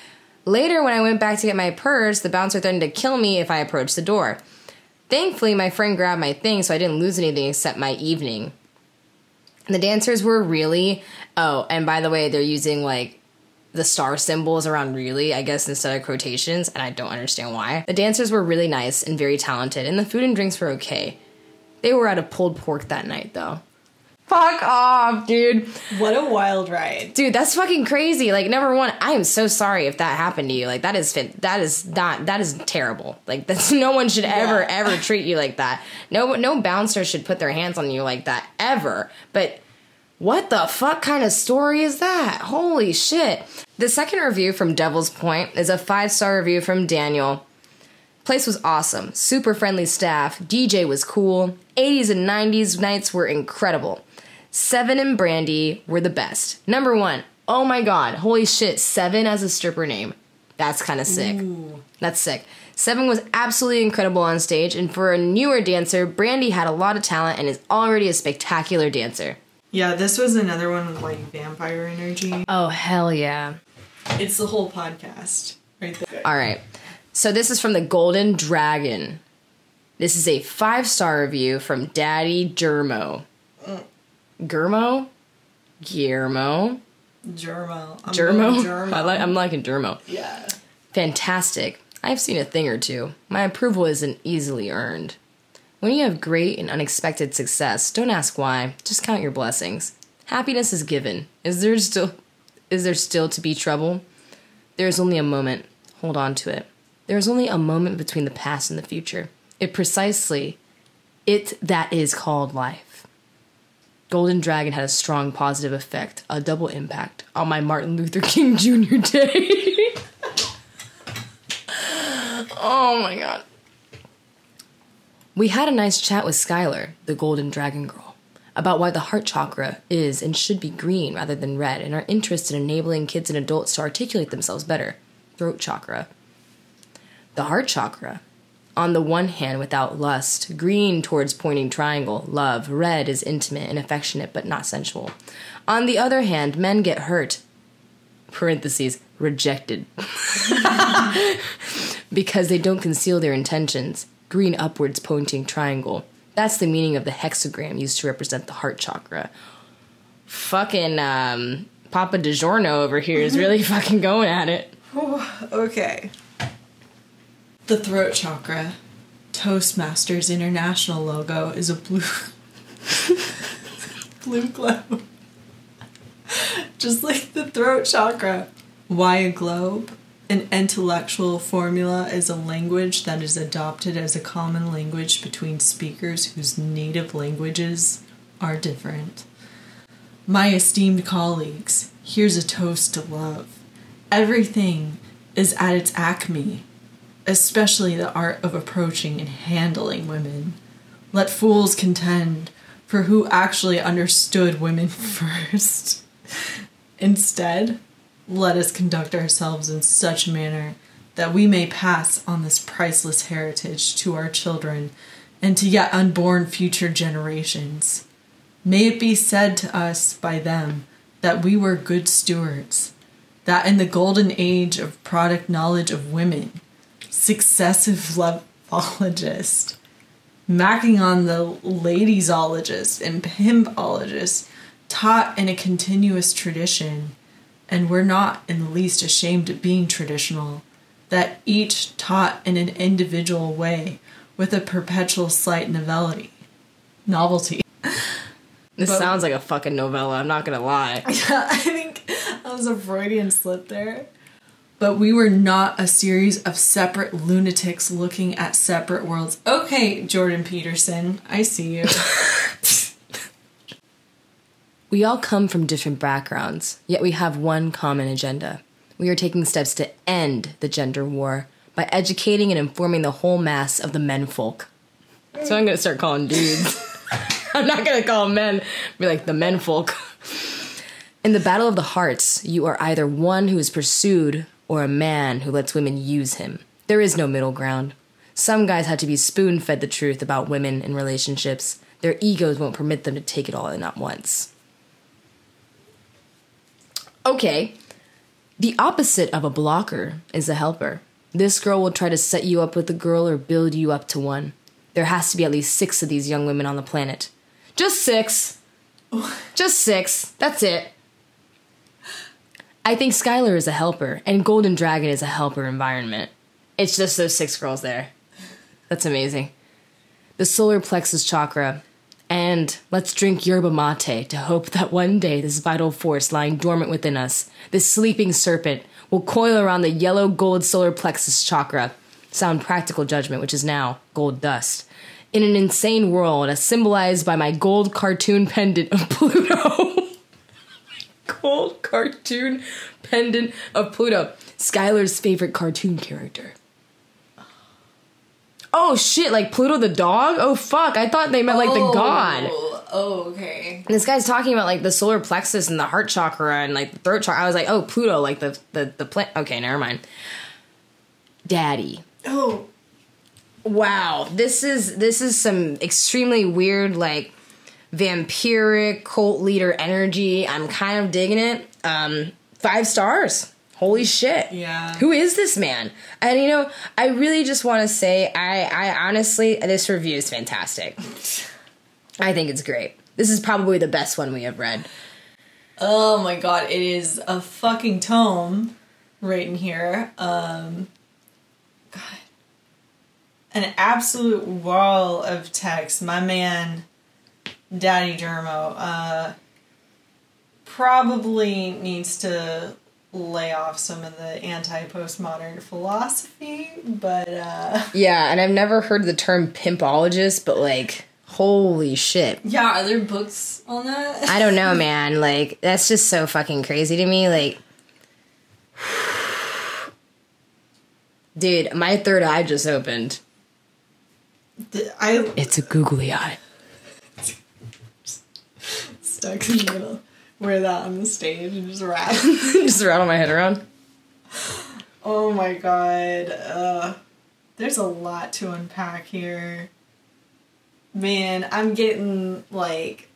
Later, when I went back to get my purse, the bouncer threatened to kill me if I approached the door. Thankfully, my friend grabbed my thing, so I didn't lose anything except my evening. The dancers were really. Oh, and by the way, they're using like the star symbols around really, I guess, instead of quotations, and I don't understand why. The dancers were really nice and very talented, and the food and drinks were okay. They were out of pulled pork that night, though. Fuck off, dude. What a wild ride. Dude, that's fucking crazy. Like, number one, I am so sorry if that happened to you. Like, that is. That is not. That is terrible. Like, that's no one should ever Yeah. ever treat you like that. No, no bouncer should put their hands on you like that ever. But what the fuck kind of story is that? Holy shit. The second review from Devil's Point is a five star review from Daniel. Place was awesome. Super friendly staff. DJ was cool. 80s and 90s nights were incredible. Seven and Brandy were the best. Number one. Oh my god. Holy shit. Seven as a stripper name. That's kind of sick. That's sick. Seven was absolutely incredible on stage, and for a newer dancer, Brandy had a lot of talent and is already a spectacular dancer. Yeah, this was another one with like vampire energy. Oh, hell yeah. It's the whole podcast right there. All right. So this is from the Golden Dragon. This is a five star review from Daddy Germo. Mm. Germo? Guillermo? Germo. I'm Germo? Germo. I like, I'm liking Germo. yeah. Fantastic. I've seen a thing or two. My approval isn't easily earned. When you have great and unexpected success, don't ask why. Just count your blessings. Happiness is given. Is there still is there still to be trouble? There is only a moment. Hold on to it. There is only a moment between the past and the future. It precisely it that is called life. Golden Dragon had a strong positive effect, a double impact on my Martin Luther King Jr. Day. oh my god. We had a nice chat with Skylar, the Golden Dragon Girl, about why the heart chakra is and should be green rather than red, and our interest in enabling kids and adults to articulate themselves better. Throat chakra. The heart chakra. On the one hand, without lust, green towards pointing triangle, love, red is intimate and affectionate but not sensual. On the other hand, men get hurt, parentheses, rejected, because they don't conceal their intentions. Green upwards pointing triangle. That's the meaning of the hexagram used to represent the heart chakra. Fucking um, Papa DiGiorno over here is really fucking going at it. Okay. The throat chakra, Toastmasters International logo is a blue blue globe. Just like the throat chakra. Why a globe? An intellectual formula is a language that is adopted as a common language between speakers whose native languages are different. My esteemed colleagues, here's a toast to love. Everything is at its acme, especially the art of approaching and handling women. Let fools contend for who actually understood women first. Instead, let us conduct ourselves in such a manner that we may pass on this priceless heritage to our children and to yet unborn future generations. May it be said to us by them that we were good stewards, that in the golden age of product knowledge of women, successive loveologists, macking on the ladiesologists and pimpologists, taught in a continuous tradition, and we're not in the least ashamed of being traditional, that each taught in an individual way with a perpetual slight novelty. Novelty. This But- sounds like a fucking novella, I'm not gonna lie. I think that was a Freudian slip there. But we were not a series of separate lunatics looking at separate worlds. Okay, Jordan Peterson, I see you. We all come from different backgrounds, yet we have one common agenda. We are taking steps to end the gender war by educating and informing the whole mass of the menfolk. So I'm gonna start calling dudes. I'm not gonna call men. Be like the menfolk. In the battle of the hearts, you are either one who is pursued or a man who lets women use him. There is no middle ground. Some guys have to be spoon fed the truth about women and relationships. Their egos won't permit them to take it all in at once. Okay, the opposite of a blocker is a helper. This girl will try to set you up with a girl or build you up to one. There has to be at least six of these young women on the planet. Just six. Oh. Just six. That's it. I think Skylar is a helper, and Golden Dragon is a helper environment. It's just those six girls there. That's amazing. The solar plexus chakra. And let's drink yerba mate to hope that one day this vital force lying dormant within us, this sleeping serpent, will coil around the yellow gold solar plexus chakra, sound practical judgment, which is now gold dust, in an insane world as symbolized by my gold cartoon pendant of Pluto. gold cartoon pendant of Pluto. Skylar's favorite cartoon character. Oh shit, like Pluto the dog? Oh fuck, I thought they meant like the oh, god. Oh, okay. And this guy's talking about like the solar plexus and the heart chakra and like the throat chakra. I was like, oh, Pluto, like the the the plant. Okay, never mind. Daddy. Oh, Wow, this is this is some extremely weird like vampiric cult leader energy. I'm kind of digging it. Um, five stars. Holy shit. Yeah. Who is this man? And you know, I really just want to say I I honestly this review is fantastic. I think it's great. This is probably the best one we have read. oh my god, it is a fucking tome right in here. Um, God, an absolute wall of text. My man, Daddy Dermo, uh, probably needs to lay off some of the anti-postmodern philosophy, but uh, Yeah, and I've never heard the term pimpologist, but like holy shit. yeah, are there books on that? I don't know, man. Like that's just so fucking crazy to me. Like, dude, my third eye just opened. I It's a googly eye. Stuck in the middle. Wear that on the stage and just rap. just rattle my head around. oh my god. Uh, there's a lot to unpack here. Man, I'm getting like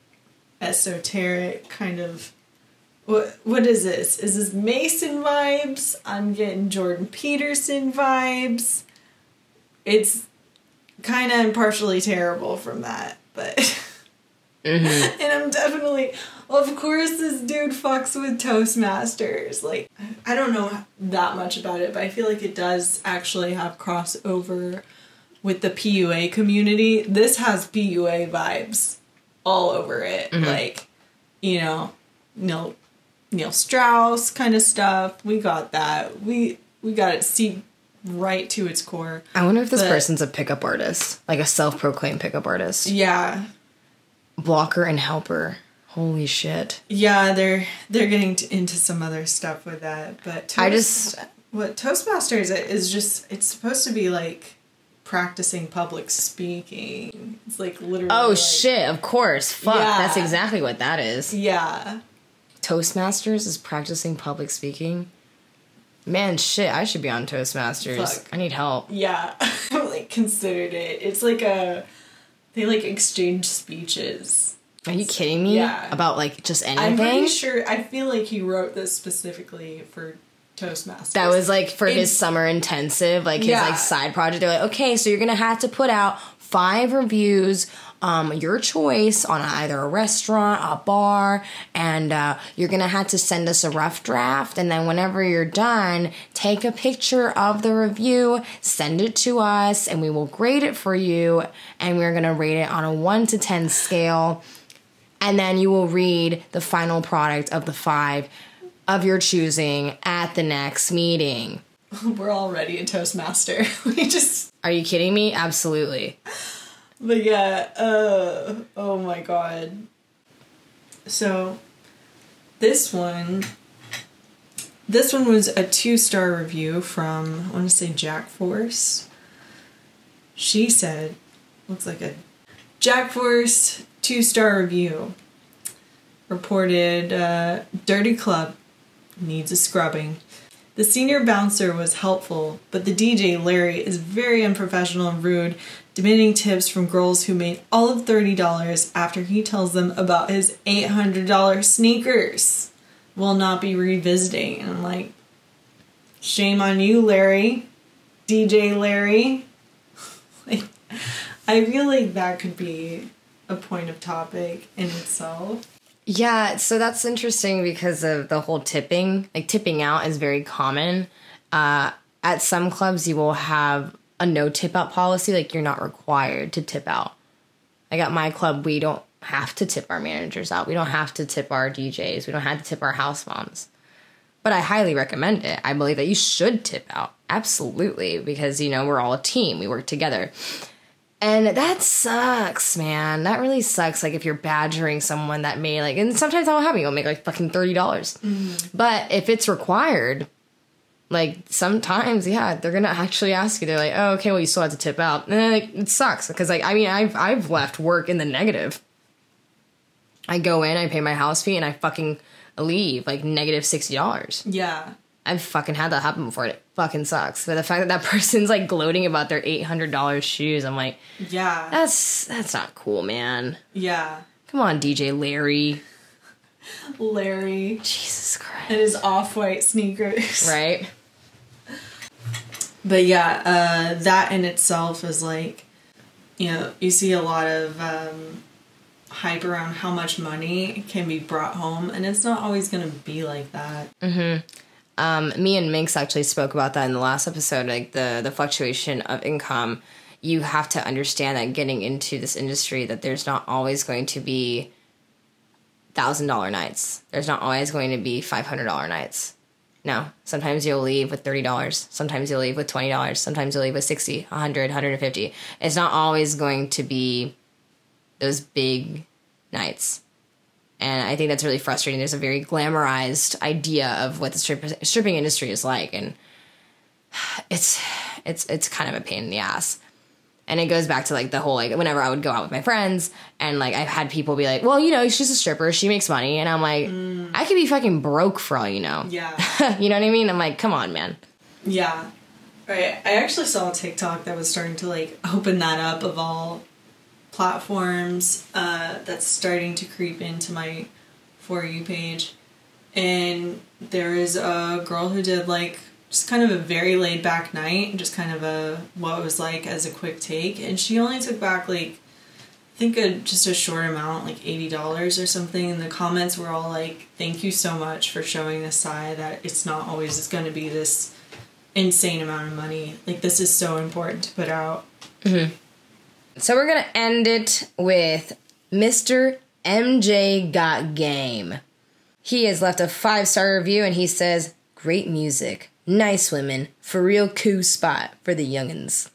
esoteric kind of. What what is this? Is this Mason vibes? I'm getting Jordan Peterson vibes. It's kind of impartially terrible from that, but. Mm-hmm. and I'm definitely, of course, this dude fucks with Toastmasters. Like, I don't know that much about it, but I feel like it does actually have crossover with the PUA community. This has PUA vibes all over it. Mm-hmm. Like, you know, Neil Neil Strauss kind of stuff. We got that. We we got it see right to its core. I wonder if this But- person's a pickup artist, like a self-proclaimed pickup artist. Yeah, Blocker and helper. Holy shit. Yeah, they're they're getting t- into some other stuff with that, but Toast, I just- what Toastmasters is just it's supposed to be like practicing public speaking. It's like literally. Oh like- shit! Of course. Fuck. Yeah. That's exactly what that is. Yeah, Toastmasters is practicing public speaking. Man, shit! I should be on Toastmasters. Fuck. I need help. yeah. Like considered it. It's like a they like exchange speeches. Are you kidding me? Yeah. About like just anything? I'm pretty sure. I feel like he wrote this specifically for Toastmasters. That was like for his summer intensive, like his Yeah. like side project. They're like, okay, so you're gonna have to put out five reviews, um, your choice on either a restaurant, a bar, and uh, you're gonna have to send us a rough draft. And then whenever you're done, take a picture of the review, send it to us, and we will grade it for you. And we're gonna rate it on a one to ten scale and then you will read the final product of the five of your choosing at the next meeting. We're already a Toastmaster. we just Are you kidding me? Absolutely. But yeah, uh, oh my god. So, this one, this one was a two star review from, I want to say Jack Force. She said, looks like a Jack Force two star review. Reported, uh, Dirty Club needs a scrubbing. The senior bouncer was helpful, but the DJ, Larry, is very unprofessional and rude, demanding tips from girls who made all of $30 after he tells them about his $800 sneakers. Will not be revisiting. And I'm like, shame on you, Larry. DJ Larry. like, I feel like that could be a point of topic in itself. Yeah, so that's interesting because of the whole tipping. Like tipping out is very common. Uh, at some clubs, you will have a no tip out policy. Like you're not required to tip out. Like at my club, we don't have to tip our managers out. We don't have to tip our DJs. We don't have to tip our house moms. But I highly recommend it. I believe that you should tip out. Absolutely. Because, you know, we're all a team. We work together. And that sucks, man. That really sucks. Like if you're badgering someone that may like, and sometimes that'll happen. You'll make like fucking thirty dollars. Mm-hmm. But if it's required, like sometimes, yeah, they're gonna actually ask you. They're like, oh, okay, well, you still have to tip out. And then, like, it sucks because, like, I mean, I've I've left work in the negative. I go in, I pay my house fee, and I fucking leave like negative sixty dollars. Yeah. I've fucking had that happen before. And it fucking sucks. But the fact that that person's like gloating about their eight hundred dollars shoes, I'm like, Yeah. that's that's not cool, man. yeah. Come on, DJ Larry. Larry Jesus Christ. and his off white sneakers. Right? But yeah, uh, that in itself is like, you know, you see a lot of um, hype around how much money can be brought home, and it's not always going to be like that. Um, me and Minx actually spoke about that in the last episode, like the the fluctuation of income. You have to understand that getting into this industry, that there's not always going to be thousand dollar nights. There's not always going to be five hundred dollar nights. No, sometimes you'll leave with thirty dollars. Sometimes you'll leave with twenty dollars. Sometimes you'll leave with 60, 100, 150. It's not always going to be those big nights. And I think that's really frustrating. There's a very glamorized idea of what the strip, stripping industry is like, and it's it's it's kind of a pain in the ass. And it goes back to like the whole like whenever I would go out with my friends and like I've had people be like, "Well, you know, she's a stripper, she makes money," and I'm like, I could be fucking broke for all you know. Yeah. you know what I mean? I'm like, come on, man. Yeah. Right. I actually saw a TikTok that was starting to like open that up of all platforms uh, that's starting to creep into my For You page. And there is a girl who did like just kind of a very laid back night, just kind of a what it was like as a quick take. And she only took back like I think a, just a short amount, like eighty dollars or something. And the comments were all like, "Thank you so much for showing this side that it's not always going to be this insane amount of money. Like this is so important to put out." Mm-hmm. So we're gonna end it with Mr. MJ Got Game. He has left a five star review and he says, Great music, nice women, for real cool spot for the youngins.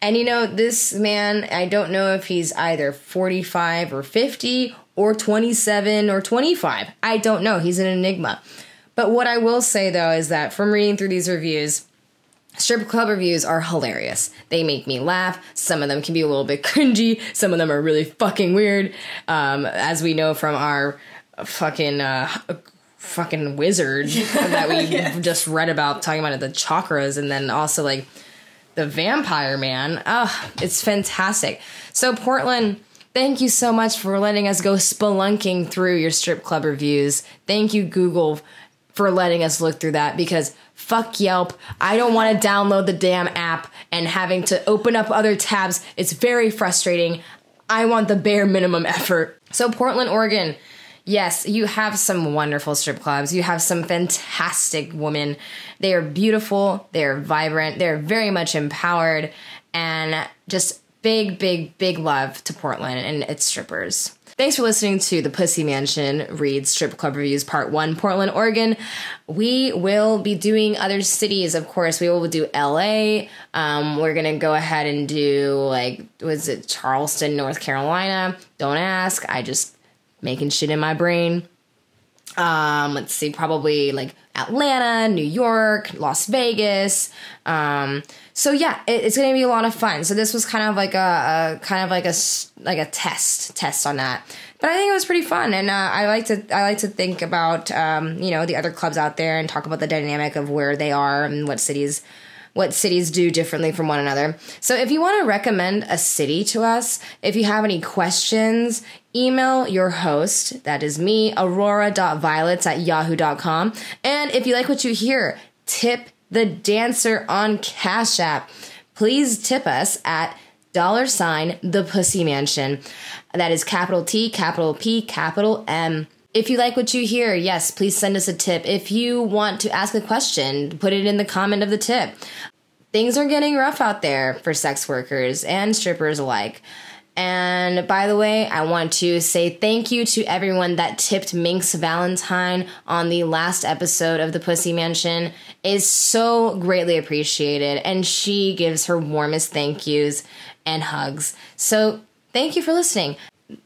And you know, this man, I don't know if he's either 45 or 50 or 27 or 25. I don't know. He's an enigma. But what I will say though is that from reading through these reviews, Strip club reviews are hilarious. They make me laugh. Some of them can be a little bit cringy. Some of them are really fucking weird. Um, as we know from our fucking uh, fucking wizard that we just read about talking about the chakras, and then also like the vampire man. Oh, it's fantastic. So Portland. Thank you so much for letting us go spelunking through your strip club reviews. Thank you, Google, for letting us look through that because fuck Yelp. I don't want to download the damn app and having to open up other tabs. It's very frustrating. I want the bare minimum effort. So, Portland, Oregon. Yes, you have some wonderful strip clubs. You have some fantastic women. They are beautiful, they are vibrant, they're very much empowered, and just big, big, big love to Portland and its strippers. Thanks for listening to the Pussy Mansion Read Strip Club Reviews Part 1, Portland, Oregon. We will be doing other cities, of course. We will do LA. Um, we're going to go ahead and do, like, was it Charleston, North Carolina? Don't ask. I just making shit in my brain. Um, let's see, probably like Atlanta, New York, Las Vegas. Um, so yeah, it, it's to be a lot of fun. So this was kind of like a, a kind of like a like a test test on that. But I think it was pretty fun, and uh, I like to I like to think about um, you know the other clubs out there and talk about the dynamic of where they are and what cities what cities do differently from one another. So if you want to recommend a city to us, if you have any questions, email your host, that is me, aurora.violets at yahoo.com. And if you like what you hear, tip the dancer on Cash App. Please tip us at dollar sign the pussy mansion. That is capital T, capital P, capital M. If you like what you hear, yes, please send us a tip. If you want to ask a question, put it in the comment of the tip. Things are getting rough out there for sex workers and strippers alike. And by the way, I want to say thank you to everyone that tipped Minx Valentine on the last episode of the Pussy Mansion. Is so greatly appreciated, and she gives her warmest thank yous and hugs. So thank you for listening.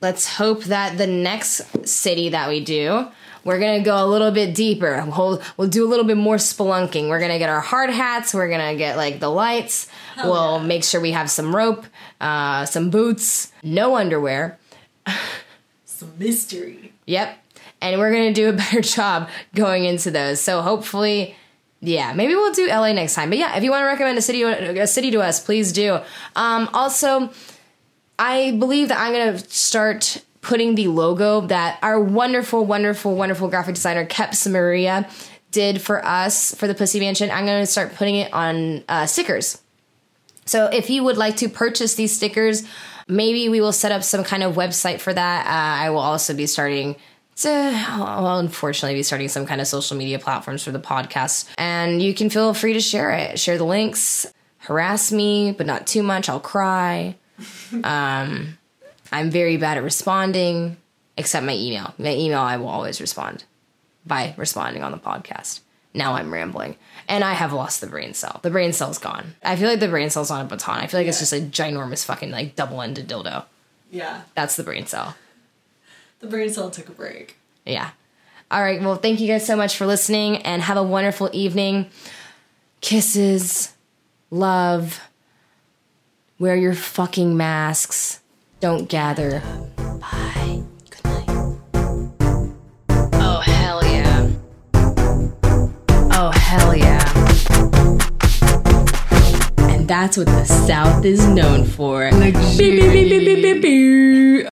Let's hope that the next city that we do, we're gonna go a little bit deeper. We'll, we'll do a little bit more spelunking. We're gonna get our hard hats. We're gonna get like the lights. we'll yeah. make sure we have some rope, uh, some boots, no underwear. Some mystery. Yep. And we're to do a better job going into those. So hopefully, yeah, maybe we'll do LA next time. But yeah, if you want to recommend a city a city to us, please do. Um, also, I believe that I'm to start putting the logo that our wonderful, wonderful, wonderful graphic designer Keps Maria did for us for the Pussy Mansion. I'm going to start putting it on uh, stickers. So if you would like to purchase these stickers, maybe we will set up some kind of website for that. Uh, I will also be starting to, well, unfortunately, be starting some kind of social media platforms for the podcast. And you can feel free to share it. Share the links, harass me, but not too much. I'll cry. Um, I'm very bad at responding, except my email. My email, I will always respond by responding on the podcast. Now I'm rambling. And I have lost the brain cell. The brain cell's gone. I feel like the brain cell's on a baton. I feel like it's just a ginormous fucking like double ended dildo. Yeah. That's the brain cell. The brain cell took a break. Yeah. All right. Well, thank you guys so much for listening and have a wonderful evening. Kisses, love, wear your fucking masks, don't gather. Bye. Good night. Oh, hell yeah. Oh, hell yeah. And that's what the South is known for. Beep,